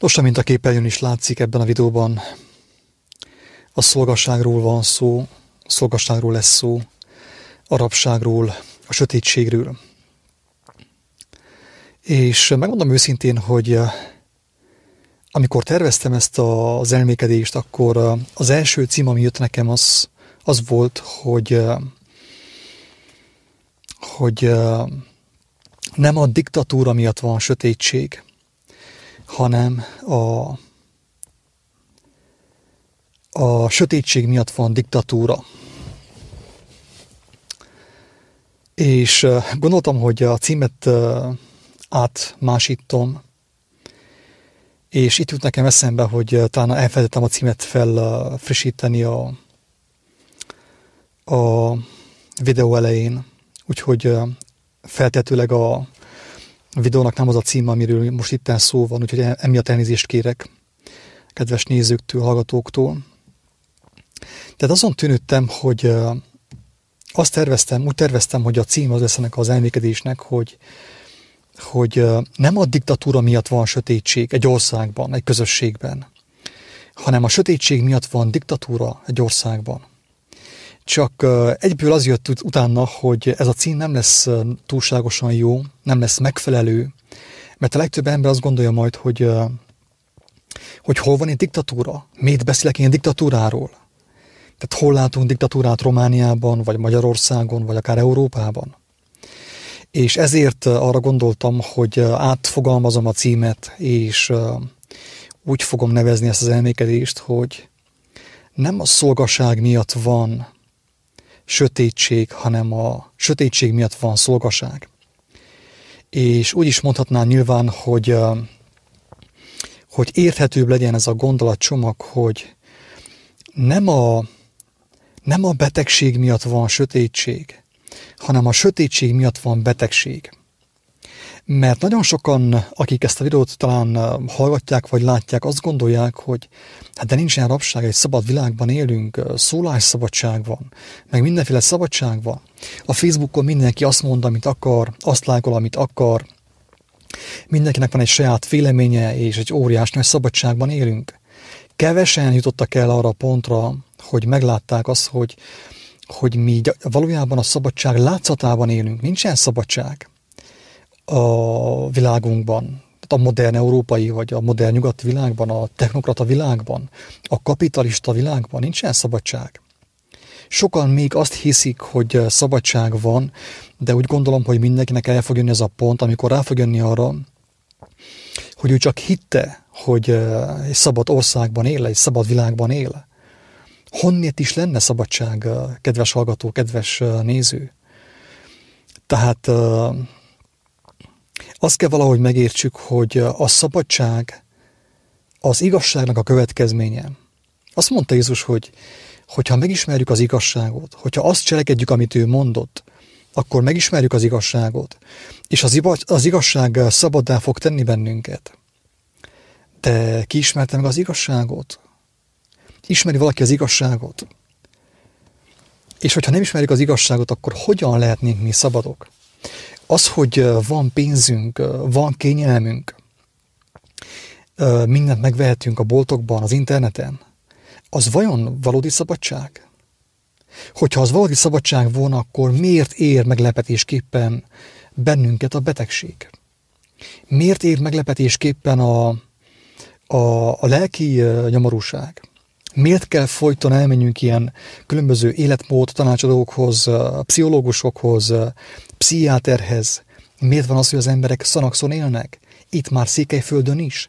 Nos, amint a képernyőn is látszik ebben a videóban, a szolgasságról van szó, szolgasságról lesz szó, a rabságról, a sötétségről. És megmondom őszintén, hogy eh, amikor terveztem ezt az elmékedést, akkor eh, az első cím, ami jött nekem, az, az volt, hogy, eh, hogy nem a diktatúra miatt van sötétség, hanem a, a sötétség miatt van diktatúra. És gondoltam, hogy a címet átmásítom, és itt jut nekem eszembe, hogy talán elfelejtettem a címet felfrissíteni a, a videó elején, úgyhogy feltetőleg a videónak nem az a cím, amiről most itt szó van, úgyhogy emiatt elnézést kérek kedves nézőktől, hallgatóktól. Tehát azon tűnődtem, hogy azt terveztem, úgy terveztem, hogy a cím az lesz ennek az elmékedésnek, hogy, hogy nem a diktatúra miatt van sötétség egy országban, egy közösségben, hanem a sötétség miatt van diktatúra egy országban. Csak egyből az jött utána, hogy ez a cím nem lesz túlságosan jó, nem lesz megfelelő, mert a legtöbb ember azt gondolja majd, hogy, hogy hol van egy diktatúra, miért beszélek én diktatúráról. Tehát hol látunk diktatúrát Romániában, vagy Magyarországon, vagy akár Európában. És ezért arra gondoltam, hogy átfogalmazom a címet, és úgy fogom nevezni ezt az elmékedést, hogy nem a szolgaság miatt van sötétség, hanem a sötétség miatt van szolgaság. És úgy is mondhatnám nyilván, hogy, hogy érthetőbb legyen ez a gondolatcsomag, hogy nem a, nem a betegség miatt van sötétség, hanem a sötétség miatt van betegség. Mert nagyon sokan, akik ezt a videót talán hallgatják vagy látják, azt gondolják, hogy hát de nincsen rabság, egy szabad világban élünk, szólásszabadság van, meg mindenféle szabadság van. A Facebookon mindenki azt mond, amit akar, azt lájkol, amit akar, mindenkinek van egy saját véleménye, és egy óriás nagy szabadságban élünk. Kevesen jutottak el arra a pontra, hogy meglátták azt, hogy, hogy mi valójában a szabadság látszatában élünk. Nincsen szabadság a világunkban, a modern európai, vagy a modern nyugati világban, a technokrata világban, a kapitalista világban nincsen szabadság. Sokan még azt hiszik, hogy szabadság van, de úgy gondolom, hogy mindenkinek el fog jönni ez a pont, amikor rá fog jönni arra, hogy ő csak hitte, hogy egy szabad országban él, egy szabad világban él. Honnét is lenne szabadság, kedves hallgató, kedves néző? Tehát azt kell valahogy megértsük, hogy a szabadság az igazságnak a következménye. Azt mondta Jézus, hogy hogyha megismerjük az igazságot, hogyha azt cselekedjük, amit ő mondott, akkor megismerjük az igazságot, és az, az igazság szabaddá fog tenni bennünket. De ki ismerte meg az igazságot? Ismeri valaki az igazságot? És hogyha nem ismerjük az igazságot, akkor hogyan lehetnénk mi szabadok? Az, hogy van pénzünk, van kényelmünk, mindent megvehetünk a boltokban, az interneten, az vajon valódi szabadság? Hogyha az valódi szabadság volna, akkor miért ér meglepetésképpen bennünket a betegség? Miért ér meglepetésképpen a, a, a lelki nyomorúság? Miért kell folyton elmenjünk ilyen különböző életmód tanácsadókhoz, pszichológusokhoz, pszichiáterhez? Miért van az, hogy az emberek szanakszon élnek? Itt már Székelyföldön is.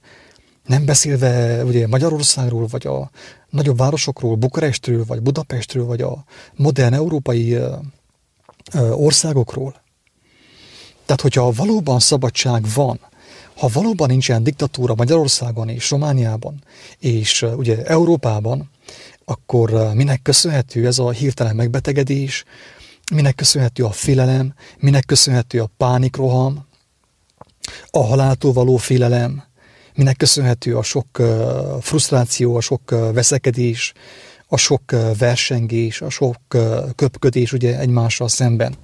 Nem beszélve ugye Magyarországról, vagy a nagyobb városokról, Bukarestről, vagy Budapestről, vagy a modern európai országokról. Tehát, hogyha valóban szabadság van, ha valóban nincsen diktatúra Magyarországon és Romániában, és ugye Európában, akkor minek köszönhető ez a hirtelen megbetegedés, minek köszönhető a félelem, minek köszönhető a pánikroham, a haláltól való félelem, minek köszönhető a sok frusztráció, a sok veszekedés, a sok versengés, a sok köpködés ugye egymással szemben.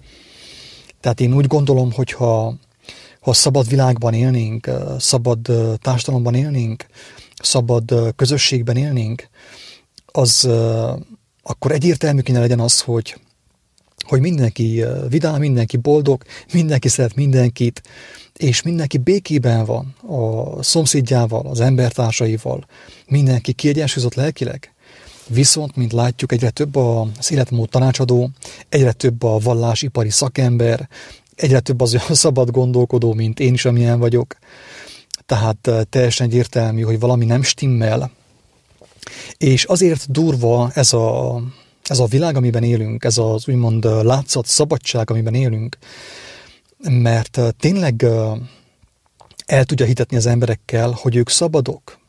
Tehát én úgy gondolom, hogyha ha szabad világban élnénk, szabad társadalomban élnénk, szabad közösségben élnénk, az akkor egyértelmű kéne legyen az, hogy, hogy mindenki vidám, mindenki boldog, mindenki szeret mindenkit, és mindenki békében van a szomszédjával, az embertársaival, mindenki kiegyensúlyozott lelkileg. Viszont, mint látjuk, egyre több az életmód tanácsadó, egyre több a vallásipari szakember, egyre több az olyan szabad gondolkodó, mint én is, amilyen vagyok. Tehát teljesen egyértelmű, hogy valami nem stimmel. És azért durva ez a, ez a világ, amiben élünk, ez az úgymond látszat szabadság, amiben élünk, mert tényleg el tudja hitetni az emberekkel, hogy ők szabadok.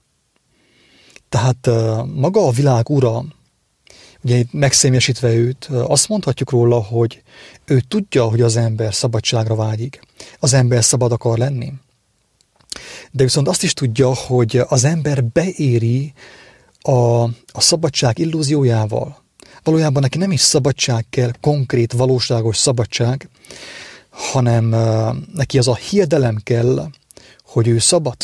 Tehát maga a világ ura, ugye megszemjesítve őt, azt mondhatjuk róla, hogy ő tudja, hogy az ember szabadságra vágyik. Az ember szabad akar lenni. De viszont azt is tudja, hogy az ember beéri a, a szabadság illúziójával. Valójában neki nem is szabadság kell, konkrét, valóságos szabadság, hanem neki az a hiedelem kell, hogy ő szabad.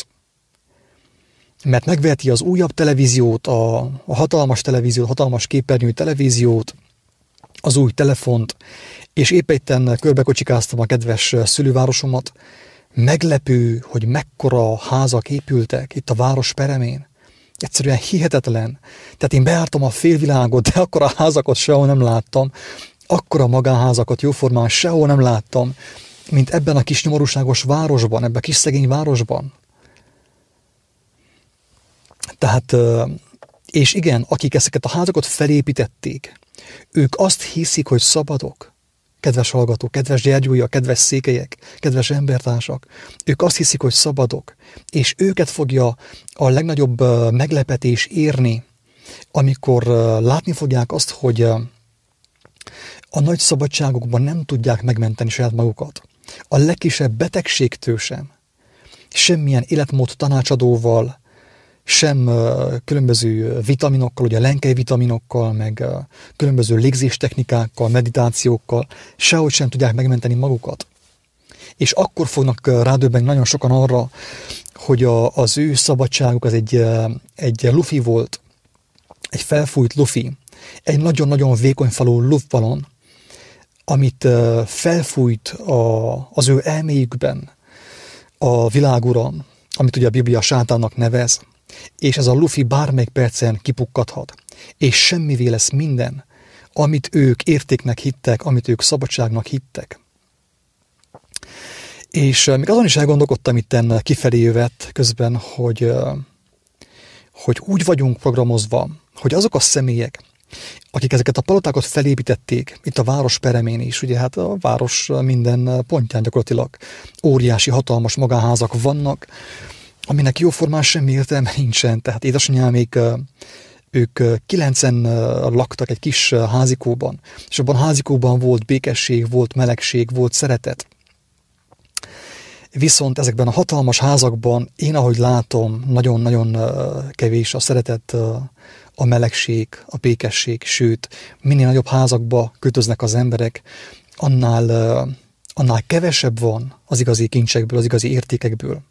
Mert megveheti az újabb televíziót, a, a hatalmas televíziót, hatalmas képernyő televíziót, az új telefont, és épp egyten körbekocsikáztam a kedves szülővárosomat, meglepő, hogy mekkora házak épültek itt a város peremén. Egyszerűen hihetetlen. Tehát én beártam a félvilágot, de akkor a házakat sehol nem láttam, akkora magánházakat jóformán sehol nem láttam, mint ebben a kis nyomorúságos városban, ebben a kis szegény városban. Tehát, és igen, akik ezeket a házakat felépítették, ők azt hiszik, hogy szabadok. Kedves hallgatók, kedves gyergyúja, kedves székelyek, kedves embertársak, ők azt hiszik, hogy szabadok, és őket fogja a legnagyobb meglepetés érni, amikor látni fogják azt, hogy a nagy szabadságokban nem tudják megmenteni saját magukat. A legkisebb betegségtől sem. Semmilyen életmód tanácsadóval, sem különböző vitaminokkal, ugye lenkei vitaminokkal, meg különböző légzéstechnikákkal, meditációkkal, sehogy sem tudják megmenteni magukat. És akkor fognak rádöbbenni nagyon sokan arra, hogy a, az ő szabadságuk az egy, egy lufi volt, egy felfújt lufi, egy nagyon-nagyon vékony falú luftballon, amit felfújt a, az ő elméjükben a világuram, amit ugye a Biblia sátánnak nevez, és ez a lufi bármelyik percen kipukkadhat, és semmivé lesz minden, amit ők értéknek hittek, amit ők szabadságnak hittek. És még azon is elgondolkodtam itten kifelé jövet közben, hogy, hogy úgy vagyunk programozva, hogy azok a személyek, akik ezeket a palotákat felépítették, itt a város peremén is, ugye hát a város minden pontján gyakorlatilag óriási, hatalmas magánházak vannak, aminek jóformán semmi értelme nincsen. Tehát édesanyámék ők kilencen laktak egy kis házikóban, és abban házikóban volt békesség, volt melegség, volt szeretet. Viszont ezekben a hatalmas házakban én, ahogy látom, nagyon-nagyon kevés a szeretet, a melegség, a békesség, sőt, minél nagyobb házakba kötöznek az emberek, annál, annál kevesebb van az igazi kincsekből, az igazi értékekből.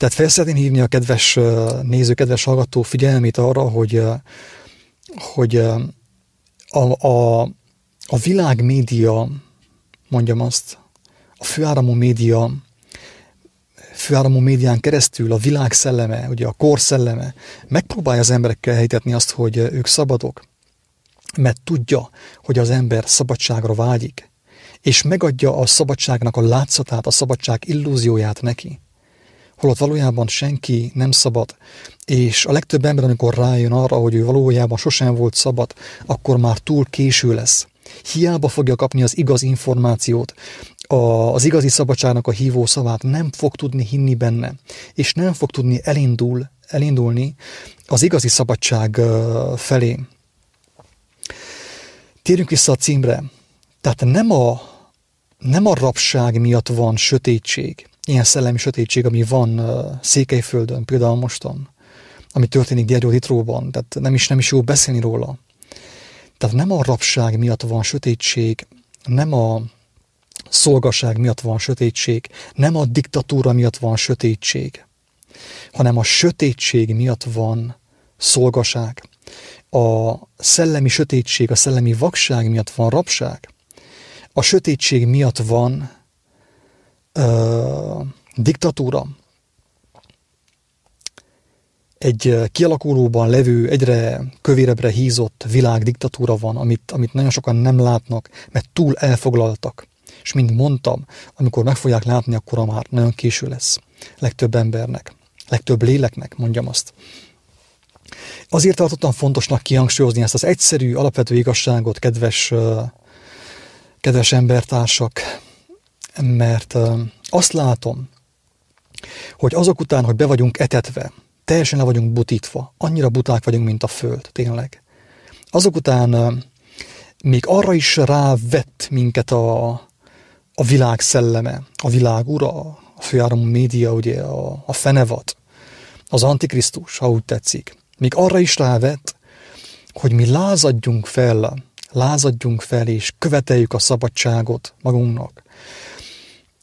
Tehát fel szeretném hívni a kedves néző, kedves hallgató figyelmét arra, hogy, hogy a, a, a világ média, mondjam azt, a főáramú média, főáramú médián keresztül a világ szelleme, ugye a kor szelleme megpróbálja az emberekkel helytetni azt, hogy ők szabadok, mert tudja, hogy az ember szabadságra vágyik, és megadja a szabadságnak a látszatát, a szabadság illúzióját neki holott valójában senki nem szabad. És a legtöbb ember, amikor rájön arra, hogy ő valójában sosem volt szabad, akkor már túl késő lesz. Hiába fogja kapni az igaz információt, a, az igazi szabadságnak a hívó szavát, nem fog tudni hinni benne, és nem fog tudni elindul, elindulni az igazi szabadság felé. Térjünk vissza a címre. Tehát nem a, nem a rabság miatt van sötétség, ilyen szellemi sötétség, ami van Székelyföldön, például mostan, ami történik Gyergyóditróban, tehát nem is, nem is jó beszélni róla. Tehát nem a rabság miatt van sötétség, nem a szolgaság miatt van sötétség, nem a diktatúra miatt van sötétség, hanem a sötétség miatt van szolgaság. A szellemi sötétség, a szellemi vakság miatt van rabság. A sötétség miatt van ö, diktatúra. Egy kialakulóban levő, egyre kövérebbre hízott világ diktatúra van, amit, amit nagyon sokan nem látnak, mert túl elfoglaltak. És mint mondtam, amikor meg fogják látni, akkor már nagyon késő lesz. Legtöbb embernek, legtöbb léleknek, mondjam azt. Azért tartottam fontosnak kihangsúlyozni ezt az egyszerű, alapvető igazságot, kedves, kedves embertársak, mert azt látom, hogy azok után, hogy be vagyunk etetve, teljesen le vagyunk butítva, annyira buták vagyunk, mint a föld, tényleg. Azok után még arra is rávett minket a, a világ szelleme, a világ ura, a főáramú média, ugye a, a fenevad, az antikrisztus, ha úgy tetszik. Még arra is rávett, hogy mi lázadjunk fel, lázadjunk fel és követeljük a szabadságot magunknak.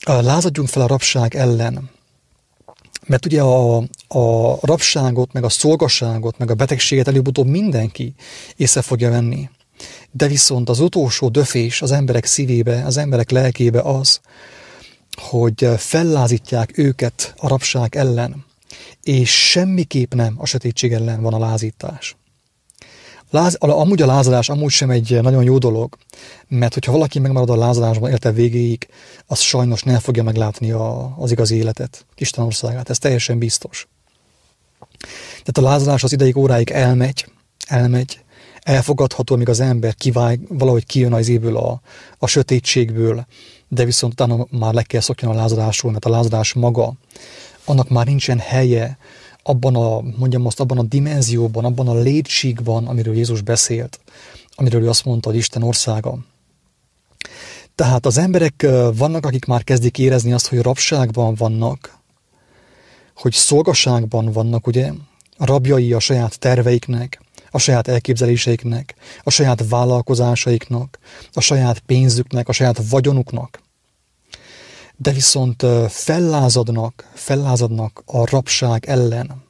Lázadjunk fel a rabság ellen. Mert ugye a, a rabságot, meg a szolgaságot, meg a betegséget előbb-utóbb mindenki észre fogja venni. De viszont az utolsó döfés az emberek szívébe, az emberek lelkébe az, hogy fellázítják őket a rabság ellen, és semmiképp nem a sötétség ellen van a lázítás. Láz, amúgy a lázadás amúgy sem egy nagyon jó dolog, mert hogyha valaki megmarad a lázadásban élte végéig, az sajnos nem fogja meglátni a, az igazi életet, Isten országát. Ez teljesen biztos. Tehát a lázadás az ideig óráig elmegy, elmegy, elfogadható, amíg az ember kivág, valahogy kijön az évből a, a sötétségből, de viszont utána már le kell szokjon a lázadásról, mert a lázadás maga, annak már nincsen helye abban a, mondjam azt, abban a dimenzióban, abban a létségban, amiről Jézus beszélt, amiről ő azt mondta, hogy Isten országa. Tehát az emberek vannak, akik már kezdik érezni azt, hogy rabságban vannak, hogy szolgaságban vannak, ugye, rabjai a saját terveiknek, a saját elképzeléseiknek, a saját vállalkozásaiknak, a saját pénzüknek, a saját vagyonuknak. De viszont fellázadnak, fellázadnak a rabság ellen.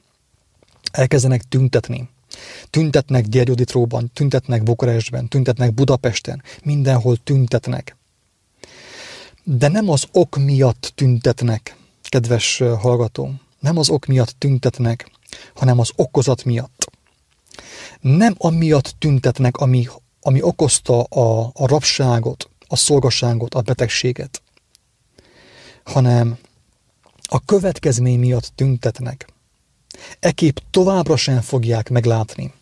Elkezdenek tüntetni. Tüntetnek Gyergyoditróban, tüntetnek Bukarestben, tüntetnek Budapesten, mindenhol tüntetnek. De nem az ok miatt tüntetnek, kedves hallgató, nem az ok miatt tüntetnek, hanem az okozat miatt nem amiatt tüntetnek, ami, ami okozta a, a rabságot, a szolgaságot, a betegséget, hanem a következmény miatt tüntetnek. Ekép továbbra sem fogják meglátni,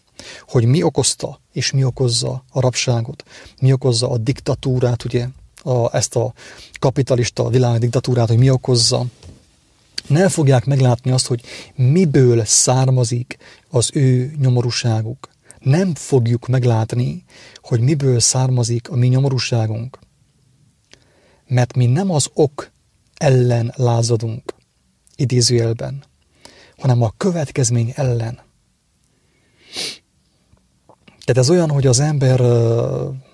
hogy mi okozta és mi okozza a rabságot, mi okozza a diktatúrát, ugye, a, ezt a kapitalista világ diktatúrát, hogy mi okozza. Nem fogják meglátni azt, hogy miből származik az ő nyomorúságuk. Nem fogjuk meglátni, hogy miből származik a mi nyomorúságunk. Mert mi nem az ok ellen lázadunk, idézőjelben, hanem a következmény ellen. Tehát ez olyan, hogy az ember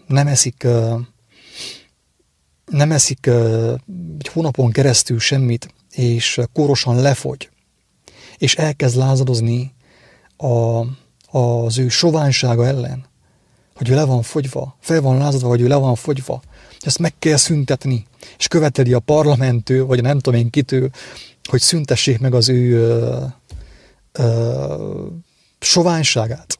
nem eszik, nem eszik egy hónapon keresztül semmit, és kórosan lefogy, és elkezd lázadozni a, az ő soványsága ellen, hogy ő le van fogyva, fel van lázadva, hogy ő le van fogyva, ezt meg kell szüntetni, és követeli a parlamentő, vagy nem tudom én kitől, hogy szüntessék meg az ő ö, ö, soványságát.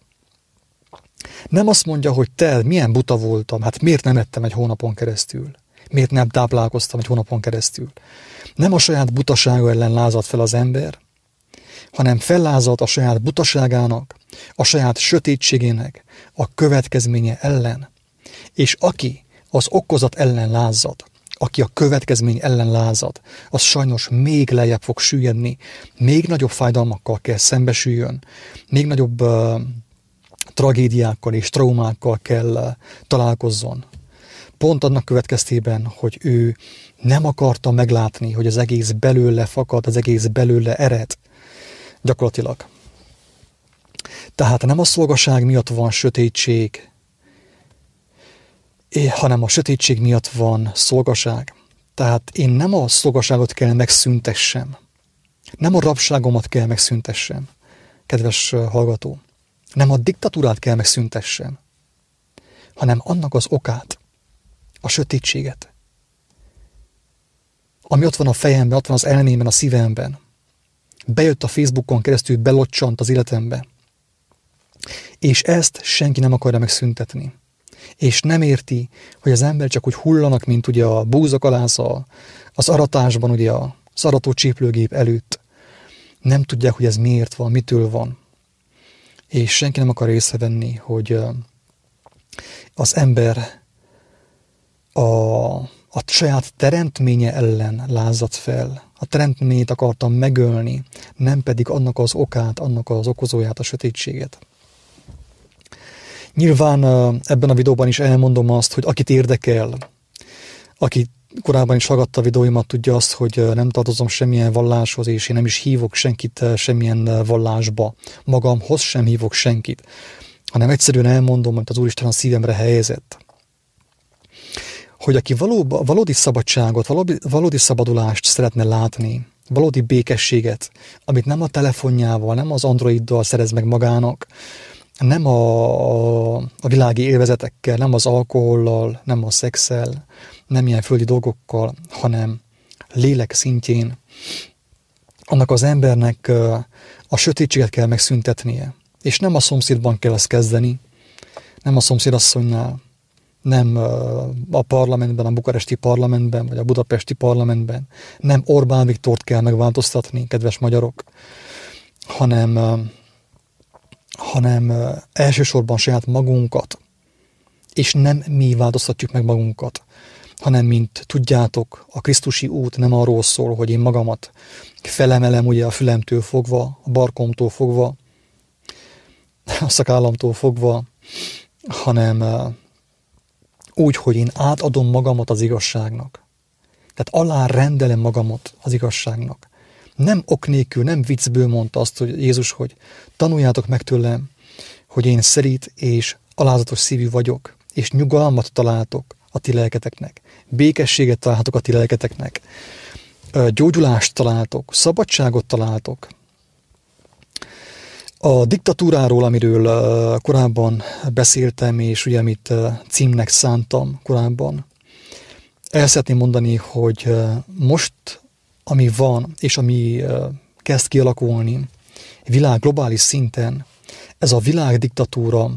Nem azt mondja, hogy te milyen buta voltam, hát miért nem ettem egy hónapon keresztül? Miért nem táplálkoztam egy hónapon keresztül? Nem a saját butasága ellen lázad fel az ember, hanem fellázad a saját butaságának, a saját sötétségének a következménye ellen. És aki az okozat ellen lázad, aki a következmény ellen lázad, az sajnos még lejjebb fog süllyedni, még nagyobb fájdalmakkal kell szembesüljön, még nagyobb uh, tragédiákkal és traumákkal kell uh, találkozzon. Pont annak következtében, hogy ő nem akarta meglátni, hogy az egész belőle fakad, az egész belőle ered, gyakorlatilag. Tehát nem a szolgaság miatt van sötétség, hanem a sötétség miatt van szolgaság. Tehát én nem a szogaságot kell megszüntessem, nem a rabságomat kell megszüntessem, kedves hallgató, nem a diktatúrát kell megszüntessem, hanem annak az okát, a sötétséget, ami ott van a fejemben, ott van az elmémben, a szívemben. Bejött a Facebookon keresztül, belocsant az életembe. És ezt senki nem akarja megszüntetni. És nem érti, hogy az ember csak úgy hullanak, mint ugye a búzakalásza az aratásban, ugye a szarató cséplőgép előtt. Nem tudják, hogy ez miért van, mitől van. És senki nem akar észrevenni, hogy az ember a, a saját teremtménye ellen lázadt fel. A teremtményét akartam megölni, nem pedig annak az okát, annak az okozóját, a sötétséget. Nyilván ebben a videóban is elmondom azt, hogy akit érdekel, aki korábban is hallgatta a videóimat, tudja azt, hogy nem tartozom semmilyen valláshoz, és én nem is hívok senkit semmilyen vallásba. Magamhoz sem hívok senkit, hanem egyszerűen elmondom, amit az Úristen a szívemre helyezett. Hogy aki valóba, valódi szabadságot, valódi, valódi szabadulást szeretne látni, valódi békességet, amit nem a telefonjával, nem az androiddal szerez meg magának, nem a, a világi élvezetekkel, nem az alkohollal, nem a szexel, nem ilyen földi dolgokkal, hanem lélek szintjén, annak az embernek a sötétséget kell megszüntetnie. És nem a szomszédban kell ezt kezdeni, nem a szomszédasszonynál, nem a parlamentben, a bukaresti parlamentben, vagy a budapesti parlamentben, nem Orbán Viktort kell megváltoztatni, kedves magyarok, hanem hanem elsősorban saját magunkat, és nem mi változtatjuk meg magunkat, hanem mint tudjátok, a Krisztusi út nem arról szól, hogy én magamat felemelem ugye a fülemtől fogva, a barkomtól fogva, a szakállamtól fogva, hanem úgy, hogy én átadom magamat az igazságnak. Tehát alá rendelem magamat az igazságnak. Nem ok nélkül, nem viccből mondta azt, hogy Jézus, hogy tanuljátok meg tőlem, hogy én szerít és alázatos szívű vagyok, és nyugalmat találtok a ti lelketeknek, békességet találtok a ti lelketeknek, gyógyulást találtok, szabadságot találtok. A diktatúráról, amiről korábban beszéltem, és ugye amit címnek szántam korábban, el szeretném mondani, hogy most ami van, és ami kezd kialakulni világ globális szinten, ez a világ diktatúra,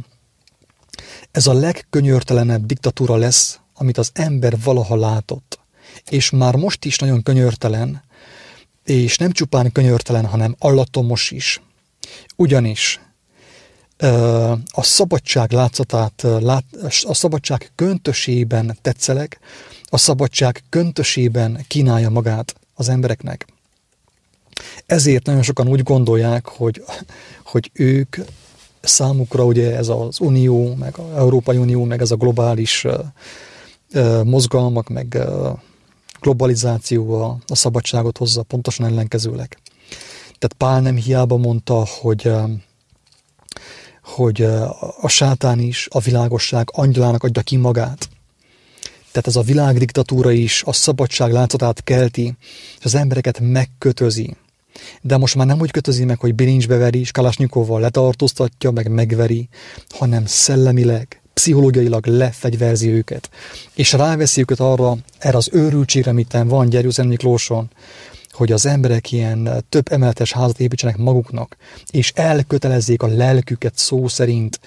ez a legkönyörtelenebb diktatúra lesz, amit az ember valaha látott. És már most is nagyon könyörtelen, és nem csupán könyörtelen, hanem allatomos is. Ugyanis a szabadság látszatát, a szabadság köntösében tetszelek, a szabadság köntösében kínálja magát az embereknek. Ezért nagyon sokan úgy gondolják, hogy, hogy ők számukra ugye ez az Unió, meg az Európai Unió, meg ez a globális mozgalmak, meg globalizáció a, a szabadságot hozza, pontosan ellenkezőleg. Tehát Pál nem hiába mondta, hogy, hogy a sátán is a világosság angyalának adja ki magát. Tehát ez a világdiktatúra is a szabadság látszatát kelti, és az embereket megkötözi. De most már nem úgy kötözi meg, hogy bilincsbe veri, és Kalasnyikovval letartóztatja, meg megveri, hanem szellemileg, pszichológiailag lefegyverzi őket. És ráveszi őket arra, erre az őrültségre, amit van Gyergyózan Miklóson, hogy az emberek ilyen több emeletes házat építsenek maguknak, és elkötelezzék a lelküket szó szerint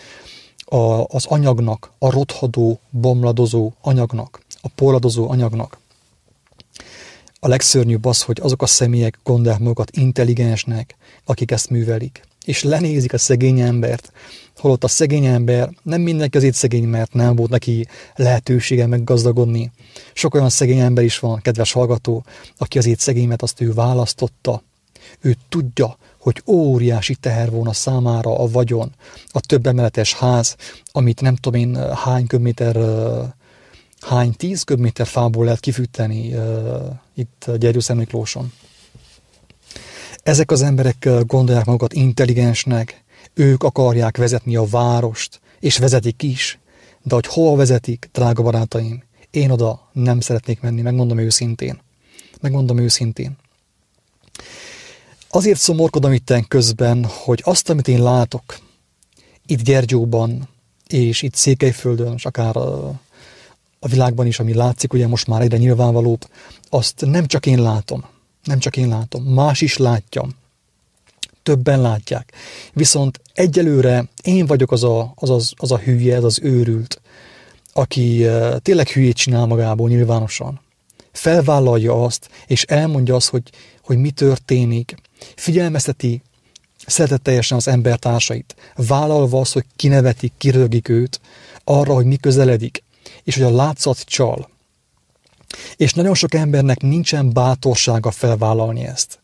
a, az anyagnak, a rothadó, bomladozó anyagnak, a porladozó anyagnak. A legszörnyűbb az, hogy azok a személyek gondolják magukat intelligensnek, akik ezt művelik. És lenézik a szegény embert, holott a szegény ember nem mindenki azért szegény, mert nem volt neki lehetősége meggazdagodni. Sok olyan szegény ember is van, kedves hallgató, aki azért szegény, mert azt ő választotta. Ő tudja, hogy óriási teher volna számára a vagyon, a több emeletes ház, amit nem tudom én hány köbméter, hány tíz köbméter fából lehet kifűteni itt Gyergyószent. Ezek az emberek gondolják magukat intelligensnek, ők akarják vezetni a várost, és vezetik is, de hogy hova vezetik, drága barátaim, Én oda nem szeretnék menni, megmondom őszintén. Megmondom őszintén. Azért szomorkodom itten közben, hogy azt, amit én látok, itt Gyergyóban, és itt Székelyföldön, és akár a, világban is, ami látszik, ugye most már egyre nyilvánvalóbb, azt nem csak én látom, nem csak én látom, más is látja, többen látják. Viszont egyelőre én vagyok az a, az, az, az a hülye, az az őrült, aki tényleg hülyét csinál magából nyilvánosan. Felvállalja azt, és elmondja azt, hogy, hogy mi történik. Figyelmezteti szeretetteljesen az embertársait, vállalva azt, hogy kinevetik, kirögik őt, arra, hogy mi közeledik, és hogy a látszat csal. És nagyon sok embernek nincsen bátorsága felvállalni ezt.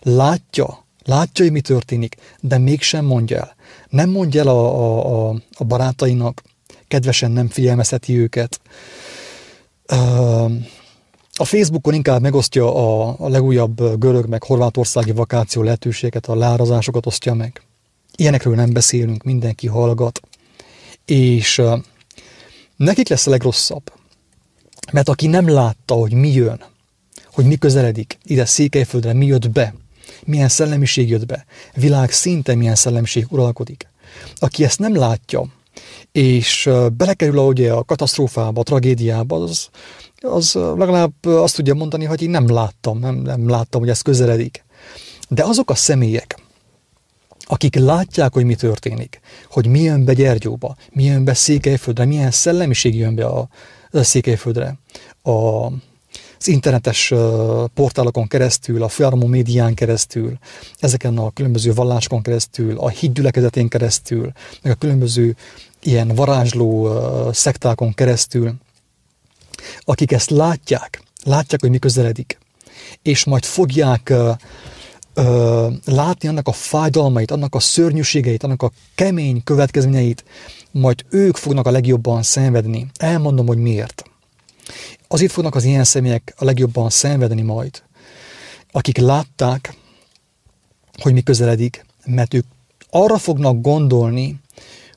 Látja, látja, hogy mi történik, de mégsem mondja el. Nem mondja el a, a, a, a barátainak, kedvesen nem figyelmezheti őket. A Facebookon inkább megosztja a, legújabb görög meg horvátországi vakáció lehetőséget, a lárazásokat osztja meg. Ilyenekről nem beszélünk, mindenki hallgat. És nekik lesz a legrosszabb. Mert aki nem látta, hogy mi jön, hogy mi közeledik ide Székelyföldre, mi jött be, milyen szellemiség jött be, világ szinte milyen szellemiség uralkodik. Aki ezt nem látja, és belekerül a, ugye, a katasztrófába, a tragédiába, az, az legalább azt tudja mondani, hogy én nem láttam, nem, nem láttam, hogy ez közeledik. De azok a személyek, akik látják, hogy mi történik, hogy mi jön be Gyergyóba, mi jön be Székelyföldre, milyen szellemiség jön be a, a Székelyföldre, a, az internetes portálokon keresztül, a főáramú médián keresztül, ezeken a különböző vallásokon keresztül, a hídgyülekezetén keresztül, meg a különböző ilyen varázsló szektákon keresztül, akik ezt látják, látják, hogy mi közeledik, és majd fogják uh, uh, látni annak a fájdalmait, annak a szörnyűségeit, annak a kemény következményeit, majd ők fognak a legjobban szenvedni. Elmondom, hogy miért. Azért fognak az ilyen személyek a legjobban szenvedni majd, akik látták, hogy mi közeledik, mert ők arra fognak gondolni,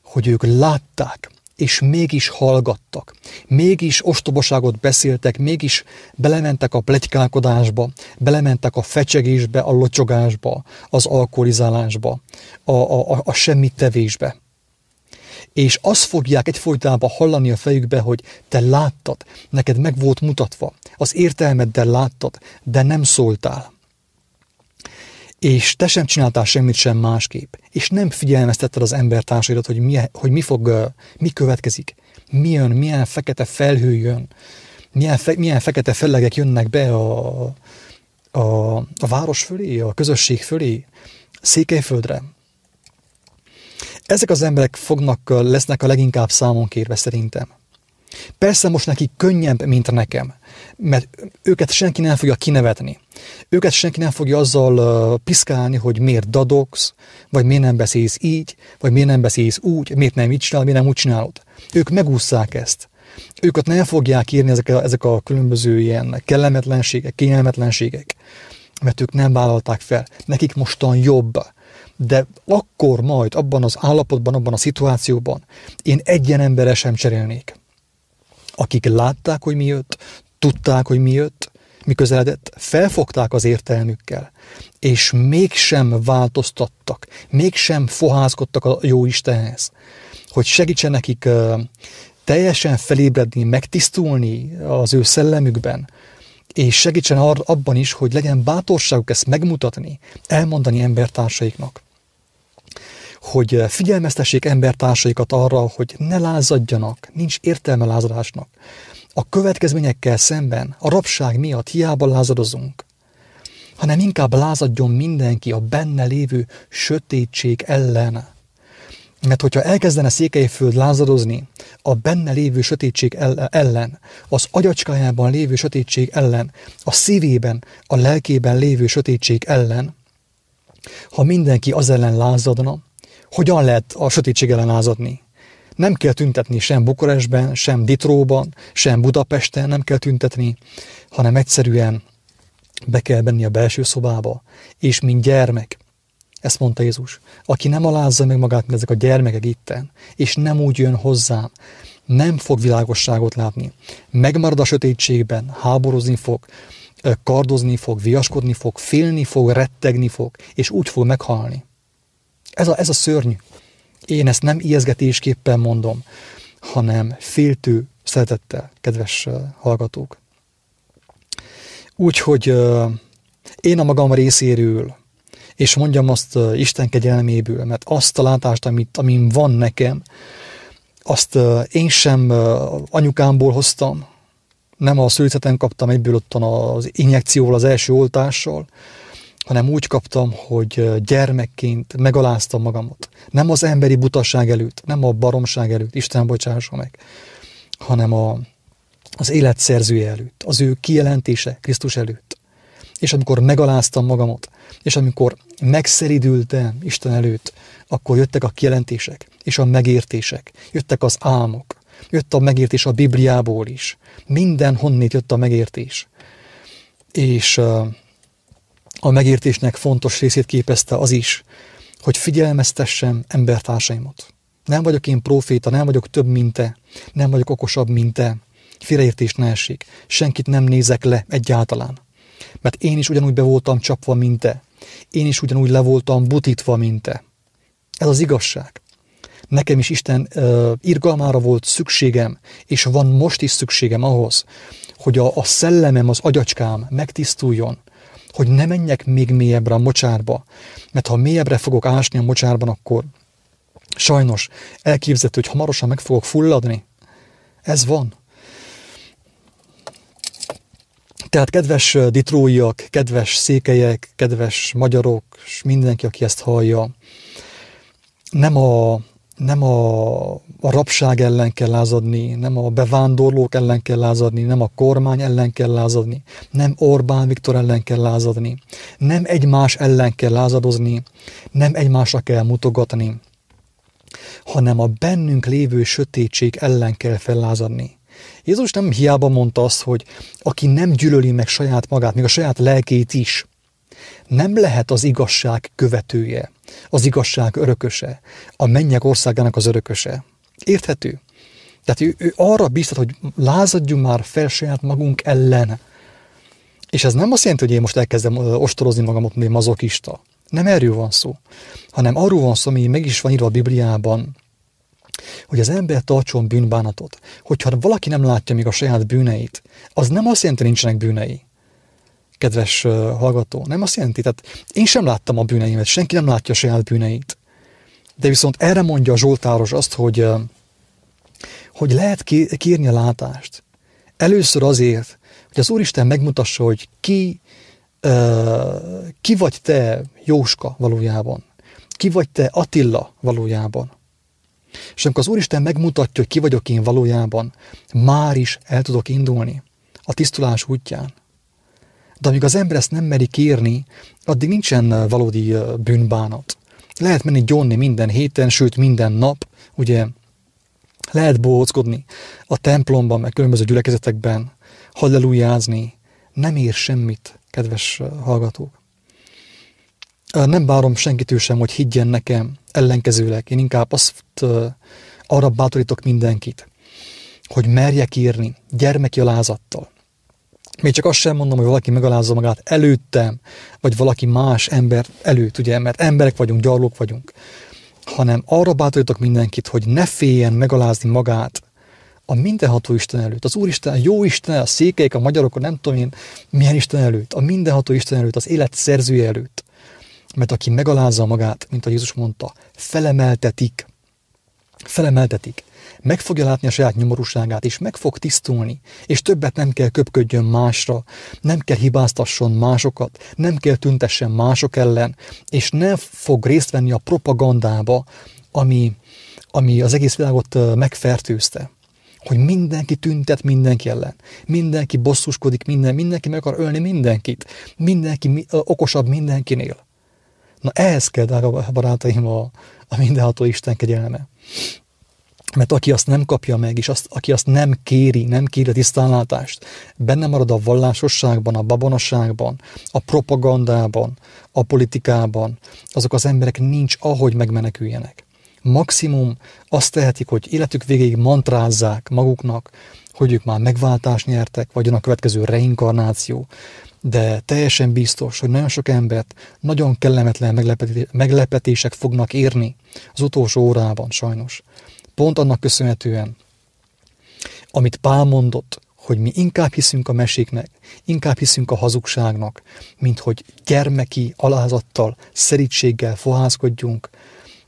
hogy ők látták, és mégis hallgattak. Mégis ostobaságot beszéltek, mégis belementek a pletykálkodásba, belementek a fecsegésbe, a locsogásba, az alkoholizálásba, a, a, a, a semmit tevésbe. És azt fogják egyfolytában hallani a fejükbe, hogy te láttad, neked meg volt mutatva, az értelmeddel láttad, de nem szóltál és te sem csináltál semmit sem másképp, és nem figyelmeztetted az embertársaidat, hogy mi, hogy mi fog, mi következik, mi jön, milyen fekete felhő jön, milyen, fe, milyen fekete fellegek jönnek be a, a, a város fölé, a közösség fölé, Székelyföldre. Ezek az emberek fognak, lesznek a leginkább számon kérve szerintem. Persze most nekik könnyebb, mint nekem, mert őket senki nem fogja kinevetni. Őket senki nem fogja azzal piszkálni, hogy miért dadogsz, vagy miért nem beszélsz így, vagy miért nem beszélsz úgy, miért nem így csinálod, miért nem úgy csinálod. Ők megúszszák ezt. Őket nem fogják írni ezek a, ezek a különböző ilyen kellemetlenségek, kényelmetlenségek, mert ők nem vállalták fel. Nekik mostan jobb. De akkor majd, abban az állapotban, abban a szituációban én egyen emberre sem cserélnék akik látták, hogy mi jött, tudták, hogy mi jött, mi közeledett, felfogták az értelmükkel, és mégsem változtattak, mégsem foházkodtak a jó Istenhez, hogy segítsen nekik teljesen felébredni, megtisztulni az ő szellemükben, és segítsen abban is, hogy legyen bátorságuk ezt megmutatni, elmondani embertársaiknak hogy figyelmeztessék embertársaikat arra, hogy ne lázadjanak, nincs értelme lázadásnak. A következményekkel szemben, a rabság miatt hiába lázadozunk, hanem inkább lázadjon mindenki a benne lévő sötétség ellen. Mert hogyha elkezdene Székelyföld lázadozni a benne lévő sötétség ellen, az agyacskájában lévő sötétség ellen, a szívében, a lelkében lévő sötétség ellen, ha mindenki az ellen lázadna, hogyan lehet a sötétség ellen lázadni? Nem kell tüntetni sem Bukarestben, sem Ditróban, sem Budapesten nem kell tüntetni, hanem egyszerűen be kell benni a belső szobába, és mint gyermek, ezt mondta Jézus, aki nem alázza meg magát, mint ezek a gyermekek itten, és nem úgy jön hozzám, nem fog világosságot látni. Megmarad a sötétségben, háborozni fog, kardozni fog, viaskodni fog, félni fog, rettegni fog, és úgy fog meghalni. Ez a, ez a szörny. Én ezt nem ijeszgetésképpen mondom, hanem féltő szeretettel, kedves hallgatók. Úgyhogy én a magam részéről, és mondjam azt Isten kegyelméből, mert azt a látást, amit, amin van nekem, azt én sem anyukámból hoztam, nem a szülőszeten kaptam egyből ottan az injekcióval, az első oltással, hanem úgy kaptam, hogy gyermekként megaláztam magamat. Nem az emberi butaság előtt, nem a baromság előtt, Isten bocsássa meg, hanem a, az élet szerzője előtt, az ő kijelentése Krisztus előtt. És amikor megaláztam magamat, és amikor megszeridültem Isten előtt, akkor jöttek a kijelentések, és a megértések, jöttek az álmok, jött a megértés a Bibliából is. Minden honnét jött a megértés. És a megértésnek fontos részét képezte az is, hogy figyelmeztessem embertársaimat. Nem vagyok én proféta, nem vagyok több, mint te, nem vagyok okosabb, mint te. Félreértés ne esik. Senkit nem nézek le egyáltalán. Mert én is ugyanúgy be voltam csapva, mint te. Én is ugyanúgy le voltam butítva, mint te. Ez az igazság. Nekem is Isten uh, irgalmára volt szükségem, és van most is szükségem ahhoz, hogy a, a szellemem, az agyacskám megtisztuljon, hogy ne menjek még mélyebbre a mocsárba, mert ha mélyebbre fogok ásni a mocsárban, akkor sajnos elképzelhető, hogy hamarosan meg fogok fulladni. Ez van. Tehát kedves ditróiak, kedves székelyek, kedves magyarok, és mindenki, aki ezt hallja, nem a, nem a, a rabság ellen kell lázadni, nem a bevándorlók ellen kell lázadni, nem a kormány ellen kell lázadni, nem Orbán Viktor ellen kell lázadni, nem egymás ellen kell lázadozni, nem egymásra kell mutogatni, hanem a bennünk lévő sötétség ellen kell fellázadni. Jézus nem hiába mondta azt, hogy aki nem gyűlöli meg saját magát, még a saját lelkét is, nem lehet az igazság követője, az igazság örököse, a mennyek országának az örököse. Érthető? Tehát ő, ő arra biztat, hogy lázadjunk már fel saját magunk ellen. És ez nem azt jelenti, hogy én most elkezdem ostorozni magamat, mint mazokista. Nem erről van szó, hanem arról van szó, ami meg is van írva a Bibliában, hogy az ember tartson bűnbánatot. Hogyha valaki nem látja még a saját bűneit, az nem azt jelenti, hogy nincsenek bűnei kedves hallgató. Nem azt jelenti, tehát én sem láttam a bűneimet, senki nem látja a saját bűneit. De viszont erre mondja a Zsoltáros azt, hogy, hogy lehet kérni a látást. Először azért, hogy az Úristen megmutassa, hogy ki, ki vagy te Jóska valójában. Ki vagy te Attila valójában. És amikor az Úristen megmutatja, hogy ki vagyok én valójában, már is el tudok indulni a tisztulás útján. De amíg az ember ezt nem meri kérni, addig nincsen valódi bűnbánat. Lehet menni gyónni minden héten, sőt minden nap, ugye lehet bóckodni a templomban, meg különböző gyülekezetekben, hallelujázni, nem ér semmit, kedves hallgatók. Nem bárom senkitől sem, hogy higgyen nekem, ellenkezőleg. Én inkább azt arra bátorítok mindenkit, hogy merjek írni gyermeki alázattal, még csak azt sem mondom, hogy valaki megalázza magát előttem, vagy valaki más ember előtt, ugye, mert emberek vagyunk, gyarlók vagyunk, hanem arra bátorítok mindenkit, hogy ne féljen megalázni magát a mindenható Isten előtt, az Úristen, a jó Isten, a székelyek, a magyarok, a nem tudom én, milyen Isten előtt, a mindenható Isten előtt, az élet szerzője előtt. Mert aki megalázza magát, mint a Jézus mondta, felemeltetik. Felemeltetik meg fogja látni a saját nyomorúságát, és meg fog tisztulni, és többet nem kell köpködjön másra, nem kell hibáztasson másokat, nem kell tüntessen mások ellen, és nem fog részt venni a propagandába, ami, ami az egész világot megfertőzte hogy mindenki tüntet mindenki ellen. Mindenki bosszuskodik minden, mindenki meg akar ölni mindenkit. Mindenki okosabb mindenkinél. Na ehhez kell, drága barátaim, a, a mindenható Isten kegyelme. Mert aki azt nem kapja meg, és azt, aki azt nem kéri, nem kéri a tisztánlátást, benne marad a vallásosságban, a babonaságban, a propagandában, a politikában, azok az emberek nincs ahogy megmeneküljenek. Maximum azt tehetik, hogy életük végéig mantrázzák maguknak, hogy ők már megváltást nyertek, vagy jön a következő reinkarnáció, de teljesen biztos, hogy nagyon sok embert nagyon kellemetlen meglepetések fognak érni az utolsó órában, sajnos. Pont annak köszönhetően, amit Pál mondott, hogy mi inkább hiszünk a meséknek, inkább hiszünk a hazugságnak, mint hogy gyermeki alázattal, szerítséggel fohászkodjunk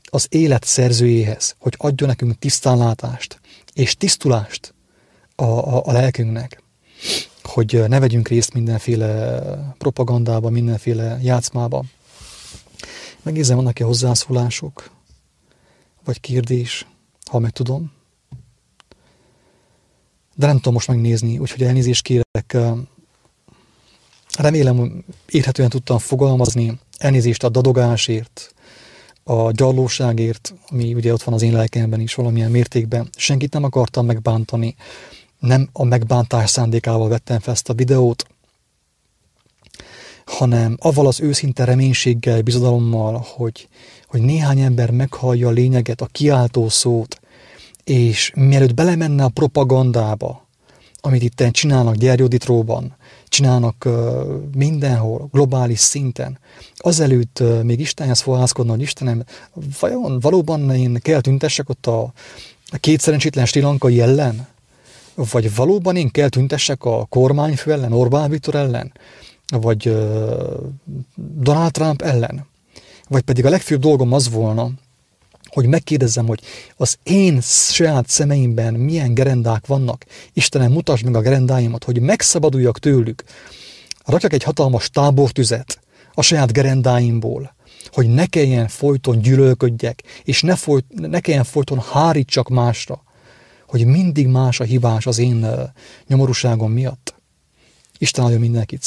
az élet szerzőjéhez, hogy adjon nekünk tisztánlátást és tisztulást a, a, a lelkünknek, hogy ne vegyünk részt mindenféle propagandába, mindenféle játszmába. Megnézem, vannak-e hozzászólások, vagy kérdés, ha meg tudom de nem tudom most megnézni, úgyhogy elnézést kérek. Remélem, érhetően tudtam fogalmazni elnézést a dadogásért, a gyarlóságért, ami ugye ott van az én lelkemben is valamilyen mértékben. Senkit nem akartam megbántani, nem a megbántás szándékával vettem fel ezt a videót, hanem avval az őszinte reménységgel, bizodalommal, hogy, hogy néhány ember meghallja a lényeget, a kiáltó szót, és mielőtt belemenne a propagandába, amit itt csinálnak Gyergyóditróban, csinálnak uh, mindenhol, globális szinten, azelőtt uh, még Istenhez fohászkodna, hogy Istenem, vajon valóban én kell tüntessek ott a, a két szerencsétlen stilankai ellen? Vagy valóban én kell tüntessek a kormányfő ellen, Orbán Viktor ellen? Vagy Donald Trump ellen? Vagy pedig a legfőbb dolgom az volna, hogy megkérdezzem, hogy az én saját szemeimben milyen gerendák vannak. Istenem, mutasd meg a gerendáimat, hogy megszabaduljak tőlük. Rakjak egy hatalmas tábortüzet a saját gerendáimból, hogy ne kelljen folyton gyűlölködjek, és ne, folyt, ne kelljen folyton hárítsak másra, hogy mindig más a hibás az én nyomorúságom miatt. Isten adja mindenkit.